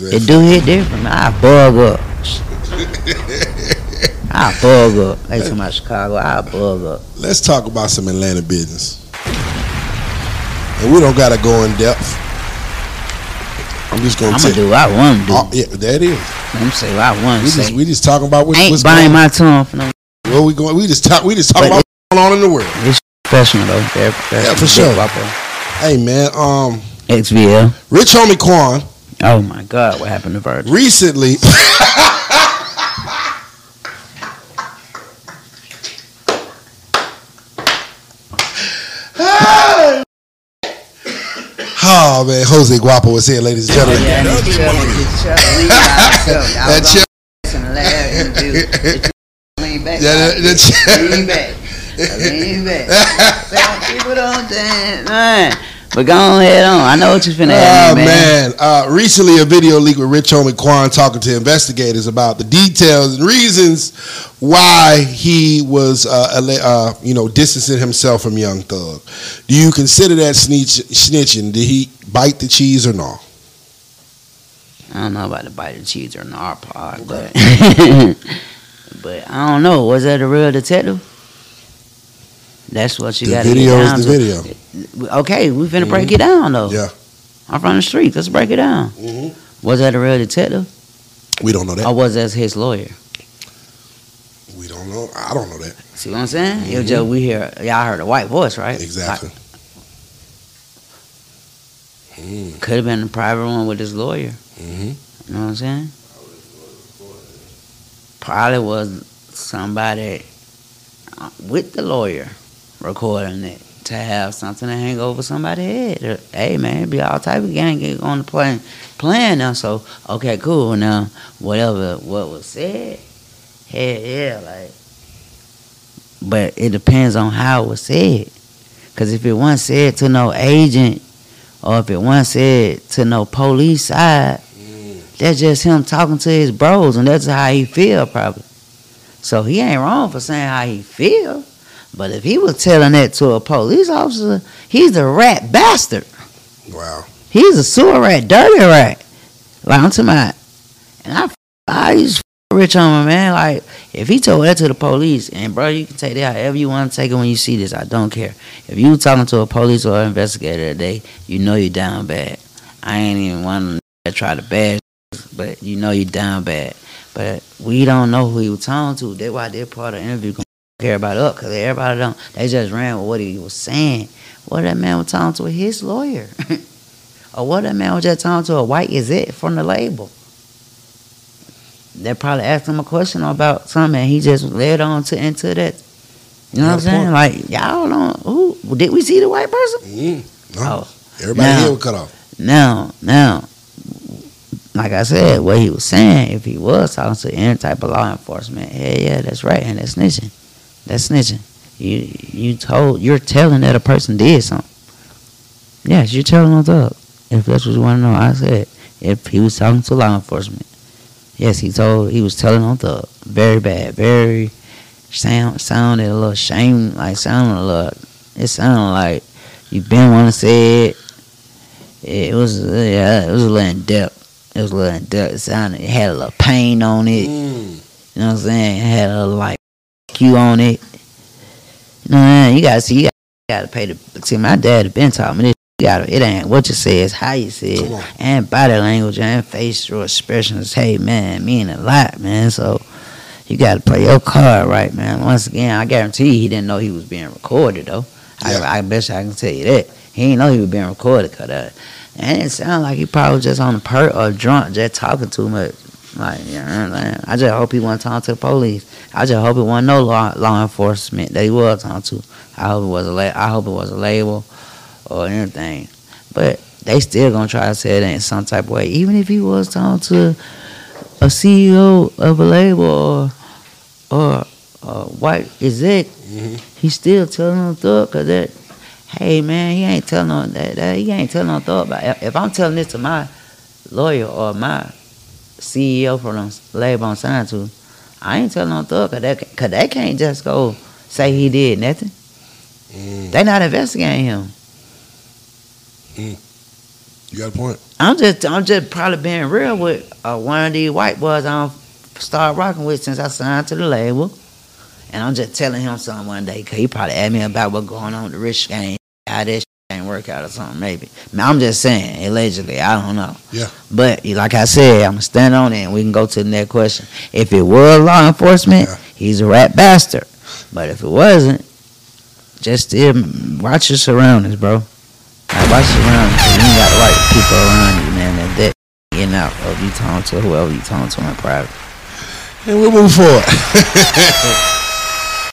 It do hit different. I bug up. I bug up. They talking about Chicago. I bug up. Let's talk about some Atlanta business. And we don't gotta go in depth. I'm just gonna I'm gonna do what I want to do. Oh, yeah, that is. I'm say what I want We to just say. we just talking about what, Ain't what's buying going my tongue for no Where we going? We just talk. We just talking But about what's going on in the world. It's professional though. Professional. for sure. Hey man, um, XVL. Rich Homie Quan Oh my God, what happened to Virgil? recently. Oh man, Jose Guapo was here, ladies and gentlemen. Yeah, and Chuck, Lee by himself. I That was Chuck- on the last interview. Lean back. Lean back. Lean back. People don't dance, man. But go ahead on. I know what you're finna Oh ask me, man! man. Uh, recently, a video leaked with Rich Homie Quan talking to investigators about the details and reasons why he was, uh, uh, you know, distancing himself from Young Thug. Do you consider that snitch- snitching? Did he bite the cheese or no? I don't know about the bite of cheese or R part, but but I don't know. Was that a real detective? That's what you got to video get is down the to. video. Okay, we finna break it down though. Yeah. I'm from the street. Let's break it down. Mhm. Was that a real detective, We don't know that. or was that his lawyer? We don't know. I don't know that See what I'm saying? It was just we hear y'all heard a white voice, right? exactly. Mm, Could have been a private one with his lawyer. hmm You know what I'm saying? Probably was somebody uh, with the lawyer recording it to have something to hang over somebody's head. Or, hey man, be all type of gang get on the plane playing now. So okay, cool. Now whatever what was said, hell yeah, like. But it depends on how it was said. Cause if it wasn't said to no agent, or if it wasn't said to no police side, mm. that's just him talking to his bros, and that's how he feel probably. So he ain't wrong for saying how he feel. But if he was telling that to a police officer, he's a rat bastard. Wow. He's a sewer rat, dirty rat. Like I'm talking about, and I, I used to rich on my man. Like if he told that to the police, and bro, you can take that however you want to take it when you see this. I don't care. If you talking to a police or an investigator today, you know you down bad. I ain't even one to try to bash, but you know you down bad. But we don't know who he was talking to. That's why they're part of the interview. Gonna care about us, cause everybody don't. They just ran with what he was saying. What that man was talking to his lawyer. Or what that man was just talking to a white is it from the label. They probably asked him a question about something and he just led on to into that. You know what I'm saying? Like, y'all don't who did we see the white person? Mm. No. Oh. Everybody Now- here was cut off. Now, now, like I said, what he was saying, if he was talking to any type of law enforcement, yeah, yeah, that's right, and that's snitching. That's snitching. You you told you're telling that a person did something. Yes, you're telling on thug. If that's what you want to know, I said if he was talking to law enforcement, yes, he told he was telling on thug. Very bad, very sound sounded a little shame, like sounded a little. It sounded like you been want to say it. It was yeah, it was a little in depth. It was a little in depth. It sounded it had a little pain on it. Mm. You know what I'm saying? It had a little like you on it. You know what I mean? You gotta see. You gotta pay the. See, my dad been taught me this. You gotta. It ain't what you say. It's how you say it, and body language and facial expressions. Hey man, mean a lot, man. So you gotta play your card right, man. Once again, I guarantee you he didn't know he was being recorded though. Yeah. I, I bet you I can tell you that. He didn't know he was being recorded, cause uh, and it sounded like he probably just on the perk or drunk, just talking too much. Like, you know I'm saying? I just hope he wasn't talking to the police. I just hope it wasn't no law, law enforcement that he was talking to. I hope it was a la- I hope it was a label or anything. But they still gonna try to say it in some type of way, even if he was talking to a CEO of a label or or a white exec. Mhm. He still telling them thug cause that. Hey man, he ain't telling no that, that he ain't telling no thug about. If I'm telling this to my lawyer or my CEO for them label I'm signed to, I ain't telling no thug cause, that, cause they can't just go say he did nothing. Mm. They not investigating him. You You got a point. I'm just I'm just probably being real with uh, one of these white boys I don't start rocking with since I signed to the label. And I'm just telling him something one day, cause he probably asked me about what's going on with the Rich Gang, how this ain't work out or something, maybe. I'm just saying, allegedly, I don't know. Yeah. But like I said, I'm gonna stand on it and we can go to the next question. If it was law enforcement, Yeah. he's a rat bastard. But if it wasn't, just still watch your surroundings, bro. Like, watch your surroundings. You got the right people around you, man. That that getting out of you talking to whoever you talking to in private. And we'll move forward.